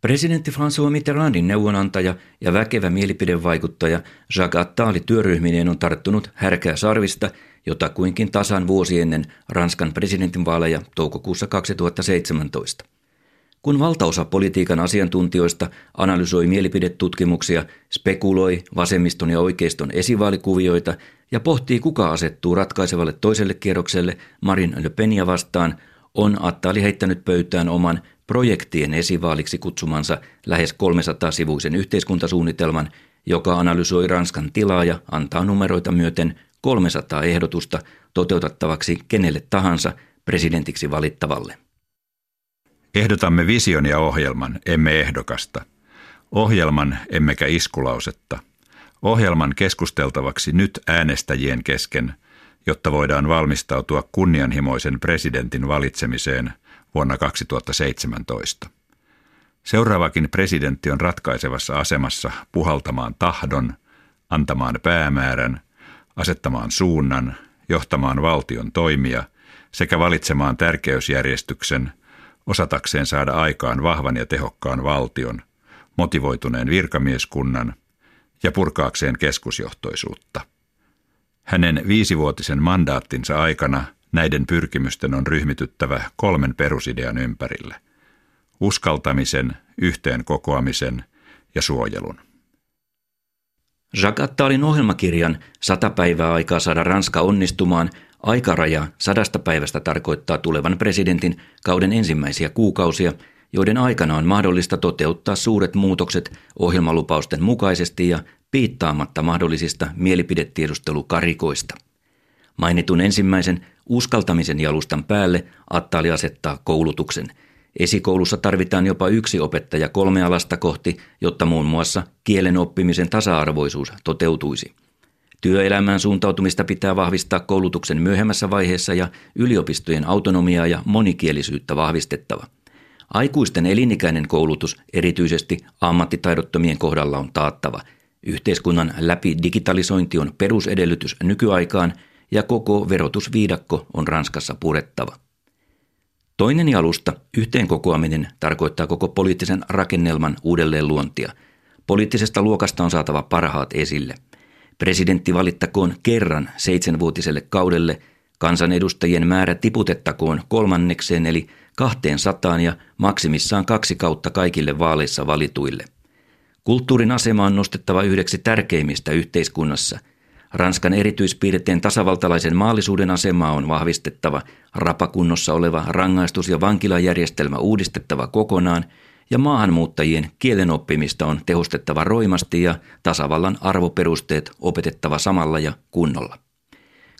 Presidentti François Mitterrandin neuvonantaja ja väkevä mielipidevaikuttaja Jacques Attali työryhmineen on tarttunut härkää sarvista jotakuinkin tasan vuosi ennen Ranskan presidentinvaaleja toukokuussa 2017. Kun valtaosa politiikan asiantuntijoista analysoi mielipidetutkimuksia, spekuloi vasemmiston ja oikeiston esivaalikuvioita ja pohtii kuka asettuu ratkaisevalle toiselle kierrokselle Marin Le Penia vastaan, on Attali heittänyt pöytään oman projektien esivaaliksi kutsumansa lähes 300-sivuisen yhteiskuntasuunnitelman, joka analysoi Ranskan tilaa ja antaa numeroita myöten 300 ehdotusta toteutettavaksi kenelle tahansa presidentiksi valittavalle. Ehdotamme vision ja ohjelman, emme ehdokasta. Ohjelman emmekä iskulausetta. Ohjelman keskusteltavaksi nyt äänestäjien kesken, jotta voidaan valmistautua kunnianhimoisen presidentin valitsemiseen vuonna 2017. Seuraavakin presidentti on ratkaisevassa asemassa puhaltamaan tahdon, antamaan päämäärän, asettamaan suunnan, johtamaan valtion toimia sekä valitsemaan tärkeysjärjestyksen – osatakseen saada aikaan vahvan ja tehokkaan valtion, motivoituneen virkamieskunnan ja purkaakseen keskusjohtoisuutta. Hänen viisivuotisen mandaattinsa aikana näiden pyrkimysten on ryhmityttävä kolmen perusidean ympärille. Uskaltamisen, yhteen kokoamisen ja suojelun. Jacques Attalin ohjelmakirjan Sata päivää aikaa saada Ranska onnistumaan – Aikaraja sadasta päivästä tarkoittaa tulevan presidentin kauden ensimmäisiä kuukausia, joiden aikana on mahdollista toteuttaa suuret muutokset ohjelmalupausten mukaisesti ja piittaamatta mahdollisista mielipidetiedustelukarikoista. Mainitun ensimmäisen uskaltamisen jalustan päälle Attali asettaa koulutuksen. Esikoulussa tarvitaan jopa yksi opettaja kolme alasta kohti, jotta muun muassa kielen oppimisen tasa-arvoisuus toteutuisi. Työelämään suuntautumista pitää vahvistaa koulutuksen myöhemmässä vaiheessa ja yliopistojen autonomiaa ja monikielisyyttä vahvistettava. Aikuisten elinikäinen koulutus, erityisesti ammattitaidottomien kohdalla, on taattava. Yhteiskunnan läpi digitalisointi on perusedellytys nykyaikaan ja koko verotusviidakko on Ranskassa purettava. Toinen jalusta, yhteenkokoaminen, tarkoittaa koko poliittisen rakennelman uudelleenluontia. Poliittisesta luokasta on saatava parhaat esille – Presidentti valittakoon kerran seitsemänvuotiselle kaudelle, kansanedustajien määrä tiputettakoon kolmannekseen eli kahteen sataan ja maksimissaan kaksi kautta kaikille vaaleissa valituille. Kulttuurin asema on nostettava yhdeksi tärkeimmistä yhteiskunnassa. Ranskan erityispiirteen tasavaltalaisen maallisuuden asemaa on vahvistettava, rapakunnossa oleva rangaistus- ja vankilajärjestelmä uudistettava kokonaan – ja maahanmuuttajien kielen oppimista on tehostettava roimasti ja tasavallan arvoperusteet opetettava samalla ja kunnolla.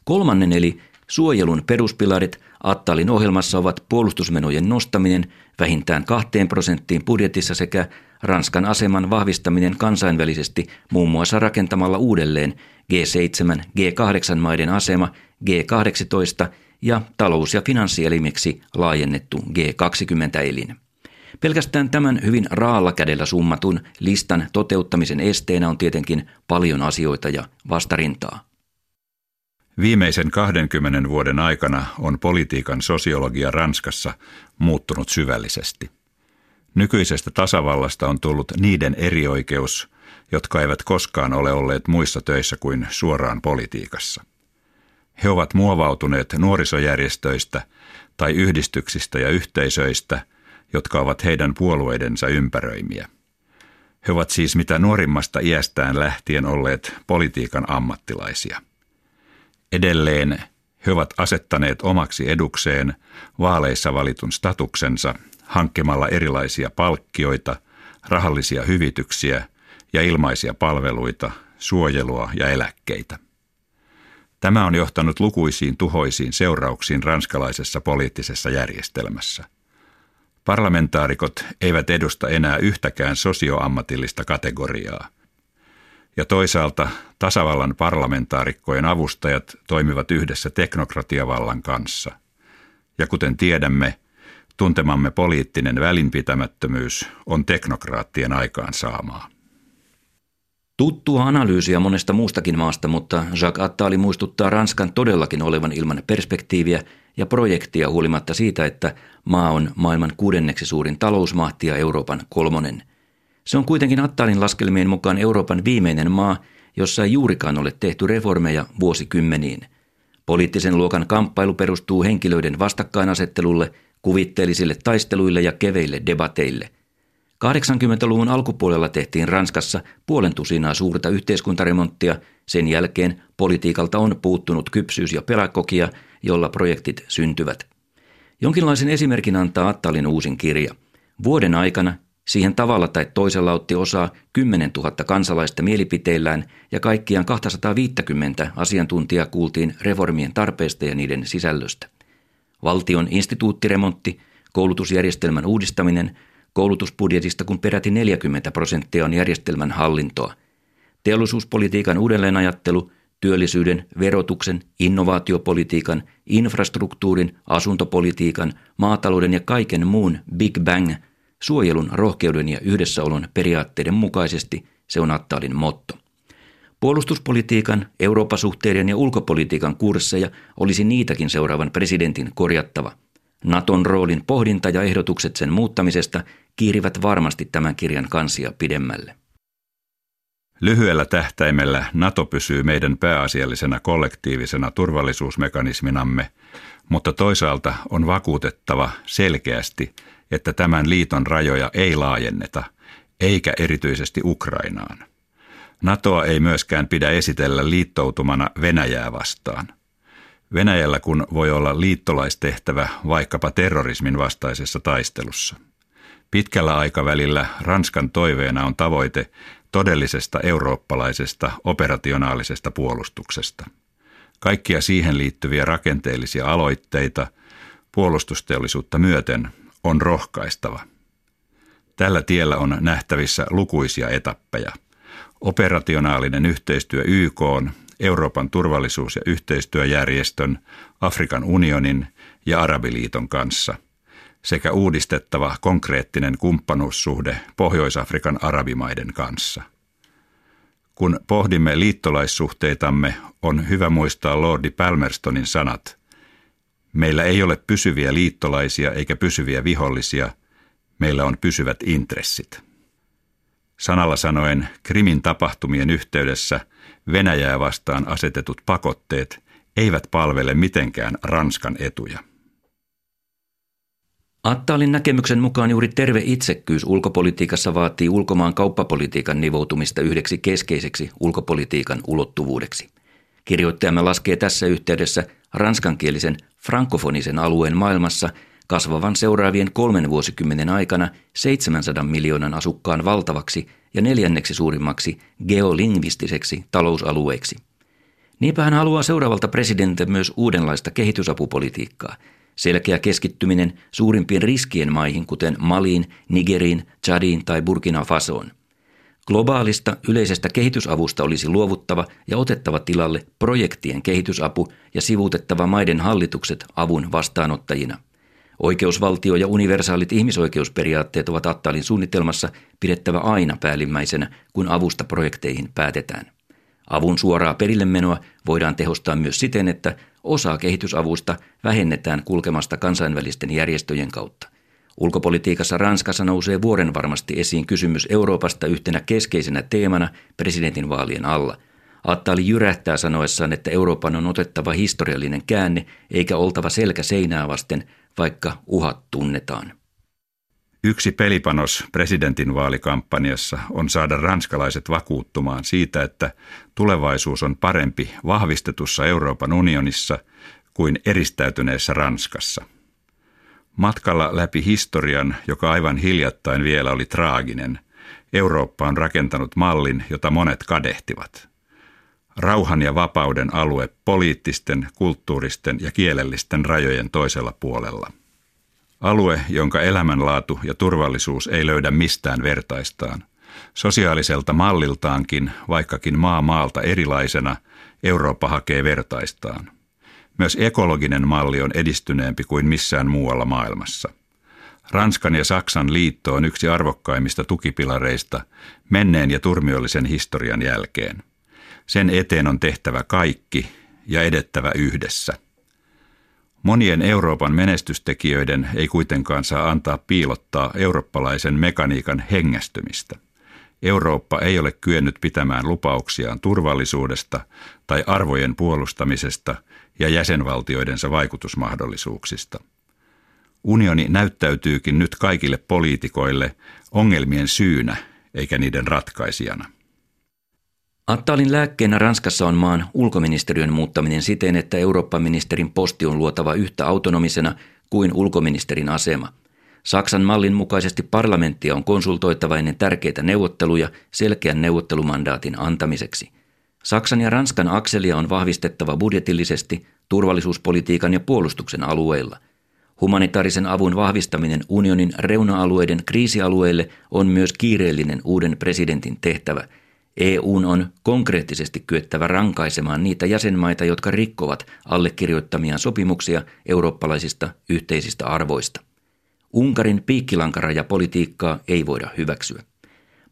Kolmannen eli suojelun peruspilarit Attalin ohjelmassa ovat puolustusmenojen nostaminen vähintään kahteen prosenttiin budjetissa sekä Ranskan aseman vahvistaminen kansainvälisesti muun muassa rakentamalla uudelleen G7, G8 maiden asema, G18 ja talous- ja finanssielimiksi laajennettu G20-elin. Pelkästään tämän hyvin raalla kädellä summatun listan toteuttamisen esteenä on tietenkin paljon asioita ja vastarintaa. Viimeisen 20 vuoden aikana on politiikan sosiologia Ranskassa muuttunut syvällisesti. Nykyisestä tasavallasta on tullut niiden erioikeus, jotka eivät koskaan ole olleet muissa töissä kuin suoraan politiikassa. He ovat muovautuneet nuorisojärjestöistä tai yhdistyksistä ja yhteisöistä – jotka ovat heidän puolueidensa ympäröimiä. He ovat siis mitä nuorimmasta iästään lähtien olleet politiikan ammattilaisia. Edelleen he ovat asettaneet omaksi edukseen vaaleissa valitun statuksensa hankkimalla erilaisia palkkioita, rahallisia hyvityksiä ja ilmaisia palveluita, suojelua ja eläkkeitä. Tämä on johtanut lukuisiin tuhoisiin seurauksiin ranskalaisessa poliittisessa järjestelmässä – Parlamentaarikot eivät edusta enää yhtäkään sosioammatillista kategoriaa. Ja toisaalta tasavallan parlamentaarikkojen avustajat toimivat yhdessä teknokratiavallan kanssa. Ja kuten tiedämme, tuntemamme poliittinen välinpitämättömyys on teknokraattien aikaansaamaa. Tuttua analyysiä monesta muustakin maasta, mutta Jacques Attali muistuttaa Ranskan todellakin olevan ilman perspektiiviä ja projektia huolimatta siitä, että maa on maailman kuudenneksi suurin talousmahti ja Euroopan kolmonen. Se on kuitenkin Attalin laskelmien mukaan Euroopan viimeinen maa, jossa ei juurikaan ole tehty reformeja vuosikymmeniin. Poliittisen luokan kamppailu perustuu henkilöiden vastakkainasettelulle, kuvitteellisille taisteluille ja keveille debateille – 80-luvun alkupuolella tehtiin Ranskassa puolen tusinaa suurta yhteiskuntaremonttia. Sen jälkeen politiikalta on puuttunut kypsyys ja pedagogia, jolla projektit syntyvät. Jonkinlaisen esimerkin antaa Attalin uusin kirja. Vuoden aikana siihen tavalla tai toisella otti osaa 10 000 kansalaista mielipiteillään ja kaikkiaan 250 asiantuntijaa kuultiin reformien tarpeesta ja niiden sisällöstä. Valtion instituuttiremontti, koulutusjärjestelmän uudistaminen – koulutusbudjetista kun peräti 40 prosenttia on järjestelmän hallintoa. Teollisuuspolitiikan uudelleenajattelu, työllisyyden, verotuksen, innovaatiopolitiikan, infrastruktuurin, asuntopolitiikan, maatalouden ja kaiken muun Big Bang, suojelun, rohkeuden ja yhdessäolon periaatteiden mukaisesti se on Attalin motto. Puolustuspolitiikan, Euroopasuhteiden ja ulkopolitiikan kursseja olisi niitäkin seuraavan presidentin korjattava – Naton roolin pohdinta ja ehdotukset sen muuttamisesta kiirivät varmasti tämän kirjan kansia pidemmälle. Lyhyellä tähtäimellä NATO pysyy meidän pääasiallisena kollektiivisena turvallisuusmekanisminamme, mutta toisaalta on vakuutettava selkeästi, että tämän liiton rajoja ei laajenneta, eikä erityisesti Ukrainaan. NATOa ei myöskään pidä esitellä liittoutumana Venäjää vastaan – Venäjällä kun voi olla liittolaistehtävä vaikkapa terrorismin vastaisessa taistelussa. Pitkällä aikavälillä Ranskan toiveena on tavoite todellisesta eurooppalaisesta operationaalisesta puolustuksesta. Kaikkia siihen liittyviä rakenteellisia aloitteita puolustusteollisuutta myöten on rohkaistava. Tällä tiellä on nähtävissä lukuisia etappeja. Operationaalinen yhteistyö YK Euroopan turvallisuus- ja yhteistyöjärjestön, Afrikan unionin ja Arabiliiton kanssa sekä uudistettava konkreettinen kumppanuussuhde Pohjois-Afrikan arabimaiden kanssa. Kun pohdimme liittolaissuhteitamme, on hyvä muistaa Lordi Palmerstonin sanat. Meillä ei ole pysyviä liittolaisia eikä pysyviä vihollisia, meillä on pysyvät intressit. Sanalla sanoen Krimin tapahtumien yhteydessä Venäjää vastaan asetetut pakotteet eivät palvele mitenkään Ranskan etuja. Attalin näkemyksen mukaan juuri terve itsekkyys ulkopolitiikassa vaatii ulkomaan kauppapolitiikan nivoutumista yhdeksi keskeiseksi ulkopolitiikan ulottuvuudeksi. Kirjoittajamme laskee tässä yhteydessä ranskankielisen frankofonisen alueen maailmassa kasvavan seuraavien kolmen vuosikymmenen aikana 700 miljoonan asukkaan valtavaksi ja neljänneksi suurimmaksi geolingvistiseksi talousalueeksi. Niinpä hän haluaa seuraavalta presidentiltä myös uudenlaista kehitysapupolitiikkaa, selkeä keskittyminen suurimpiin riskien maihin, kuten Maliin, Nigeriin, Chadiin tai Burkina Fasoon. Globaalista yleisestä kehitysavusta olisi luovuttava ja otettava tilalle projektien kehitysapu ja sivuutettava maiden hallitukset avun vastaanottajina – Oikeusvaltio ja universaalit ihmisoikeusperiaatteet ovat Attalin suunnitelmassa pidettävä aina päällimmäisenä, kun avusta projekteihin päätetään. Avun suoraa perillemenoa voidaan tehostaa myös siten, että osaa kehitysavusta vähennetään kulkemasta kansainvälisten järjestöjen kautta. Ulkopolitiikassa Ranskassa nousee vuoren varmasti esiin kysymys Euroopasta yhtenä keskeisenä teemana presidentinvaalien alla – Attali jyrähtää sanoessaan, että Euroopan on otettava historiallinen käänne eikä oltava selkä seinää vasten, vaikka uhat tunnetaan. Yksi pelipanos presidentin vaalikampanjassa on saada ranskalaiset vakuuttumaan siitä, että tulevaisuus on parempi vahvistetussa Euroopan unionissa kuin eristäytyneessä Ranskassa. Matkalla läpi historian, joka aivan hiljattain vielä oli traaginen, Eurooppa on rakentanut mallin, jota monet kadehtivat – rauhan ja vapauden alue poliittisten, kulttuuristen ja kielellisten rajojen toisella puolella. Alue, jonka elämänlaatu ja turvallisuus ei löydä mistään vertaistaan. Sosiaaliselta malliltaankin, vaikkakin maa maalta erilaisena, Eurooppa hakee vertaistaan. Myös ekologinen malli on edistyneempi kuin missään muualla maailmassa. Ranskan ja Saksan liitto on yksi arvokkaimmista tukipilareista menneen ja turmiollisen historian jälkeen – sen eteen on tehtävä kaikki ja edettävä yhdessä. Monien Euroopan menestystekijöiden ei kuitenkaan saa antaa piilottaa eurooppalaisen mekaniikan hengästymistä. Eurooppa ei ole kyennyt pitämään lupauksiaan turvallisuudesta tai arvojen puolustamisesta ja jäsenvaltioidensa vaikutusmahdollisuuksista. Unioni näyttäytyykin nyt kaikille poliitikoille ongelmien syynä eikä niiden ratkaisijana. Attalin lääkkeenä Ranskassa on maan ulkoministeriön muuttaminen siten, että Eurooppa-ministerin posti on luotava yhtä autonomisena kuin ulkoministerin asema. Saksan mallin mukaisesti parlamenttia on konsultoitava ennen tärkeitä neuvotteluja selkeän neuvottelumandaatin antamiseksi. Saksan ja Ranskan akselia on vahvistettava budjetillisesti turvallisuuspolitiikan ja puolustuksen alueilla – Humanitaarisen avun vahvistaminen unionin reuna-alueiden kriisialueille on myös kiireellinen uuden presidentin tehtävä. EUn on konkreettisesti kyettävä rankaisemaan niitä jäsenmaita, jotka rikkovat allekirjoittamia sopimuksia eurooppalaisista yhteisistä arvoista. Unkarin piikkilankarajapolitiikkaa ei voida hyväksyä.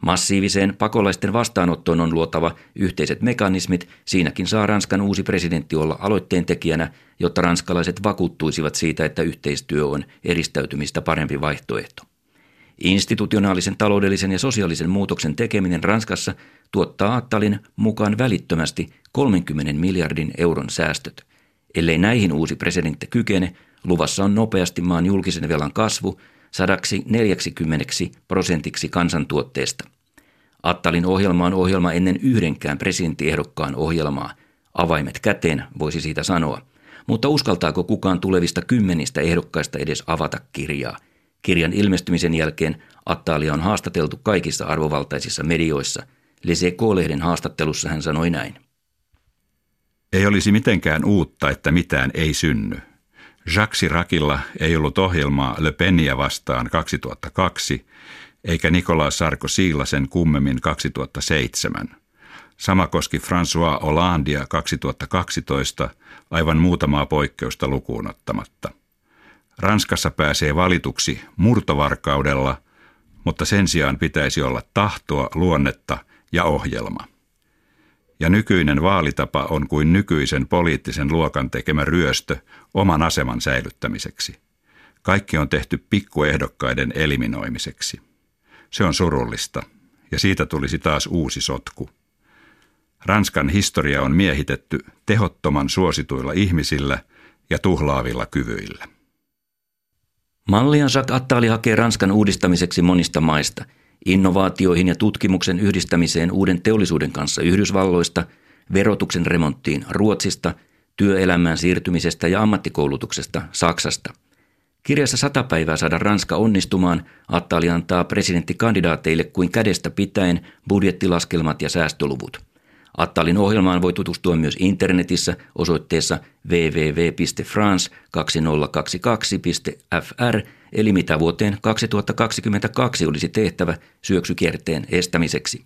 Massiiviseen pakolaisten vastaanottoon on luotava yhteiset mekanismit, siinäkin saa Ranskan uusi presidentti olla aloitteen tekijänä, jotta ranskalaiset vakuuttuisivat siitä, että yhteistyö on eristäytymistä parempi vaihtoehto. Institutionaalisen taloudellisen ja sosiaalisen muutoksen tekeminen Ranskassa tuottaa Attalin mukaan välittömästi 30 miljardin euron säästöt. Ellei näihin uusi presidentti kykene, luvassa on nopeasti maan julkisen velan kasvu – 140 prosentiksi kansantuotteesta. Attalin ohjelma on ohjelma ennen yhdenkään presidenttiehdokkaan ohjelmaa. Avaimet käteen, voisi siitä sanoa. Mutta uskaltaako kukaan tulevista kymmenistä ehdokkaista edes avata kirjaa? Kirjan ilmestymisen jälkeen Attalia on haastateltu kaikissa arvovaltaisissa medioissa. Lese K-lehden haastattelussa hän sanoi näin. Ei olisi mitenkään uutta, että mitään ei synny. Jacques Chiracilla ei ollut ohjelmaa Le Penia vastaan 2002, eikä Nicolas Sarkozylla sen kummemmin 2007. Sama koski François Hollandia 2012, aivan muutamaa poikkeusta lukuun ottamatta. Ranskassa pääsee valituksi murtovarkaudella, mutta sen sijaan pitäisi olla tahtoa, luonnetta ja ohjelma ja nykyinen vaalitapa on kuin nykyisen poliittisen luokan tekemä ryöstö oman aseman säilyttämiseksi. Kaikki on tehty pikkuehdokkaiden eliminoimiseksi. Se on surullista, ja siitä tulisi taas uusi sotku. Ranskan historia on miehitetty tehottoman suosituilla ihmisillä ja tuhlaavilla kyvyillä. Mallia Jacques Attali hakee Ranskan uudistamiseksi monista maista – innovaatioihin ja tutkimuksen yhdistämiseen uuden teollisuuden kanssa Yhdysvalloista, verotuksen remonttiin Ruotsista, työelämään siirtymisestä ja ammattikoulutuksesta Saksasta. Kirjassa sata päivää saada Ranska onnistumaan Attali antaa presidenttikandidaateille kuin kädestä pitäen budjettilaskelmat ja säästöluvut. Attalin ohjelmaan voi tutustua myös internetissä osoitteessa www.france2022.fr eli mitä vuoteen 2022 olisi tehtävä syöksykierteen estämiseksi.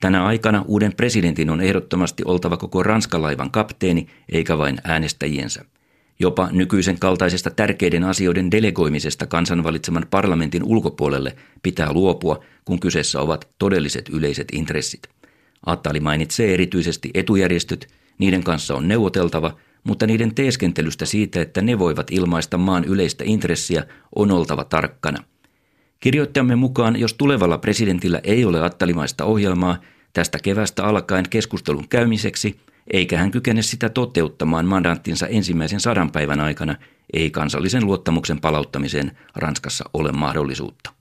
Tänä aikana uuden presidentin on ehdottomasti oltava koko ranskalaivan kapteeni eikä vain äänestäjiensä. Jopa nykyisen kaltaisesta tärkeiden asioiden delegoimisesta kansanvalitseman parlamentin ulkopuolelle pitää luopua, kun kyseessä ovat todelliset yleiset intressit. Attali mainitsee erityisesti etujärjestöt, niiden kanssa on neuvoteltava – mutta niiden teeskentelystä siitä, että ne voivat ilmaista maan yleistä intressiä, on oltava tarkkana. Kirjoittamme mukaan, jos tulevalla presidentillä ei ole attalimaista ohjelmaa tästä kevästä alkaen keskustelun käymiseksi, eikä hän kykene sitä toteuttamaan mandaattinsa ensimmäisen sadan päivän aikana, ei kansallisen luottamuksen palauttamiseen Ranskassa ole mahdollisuutta.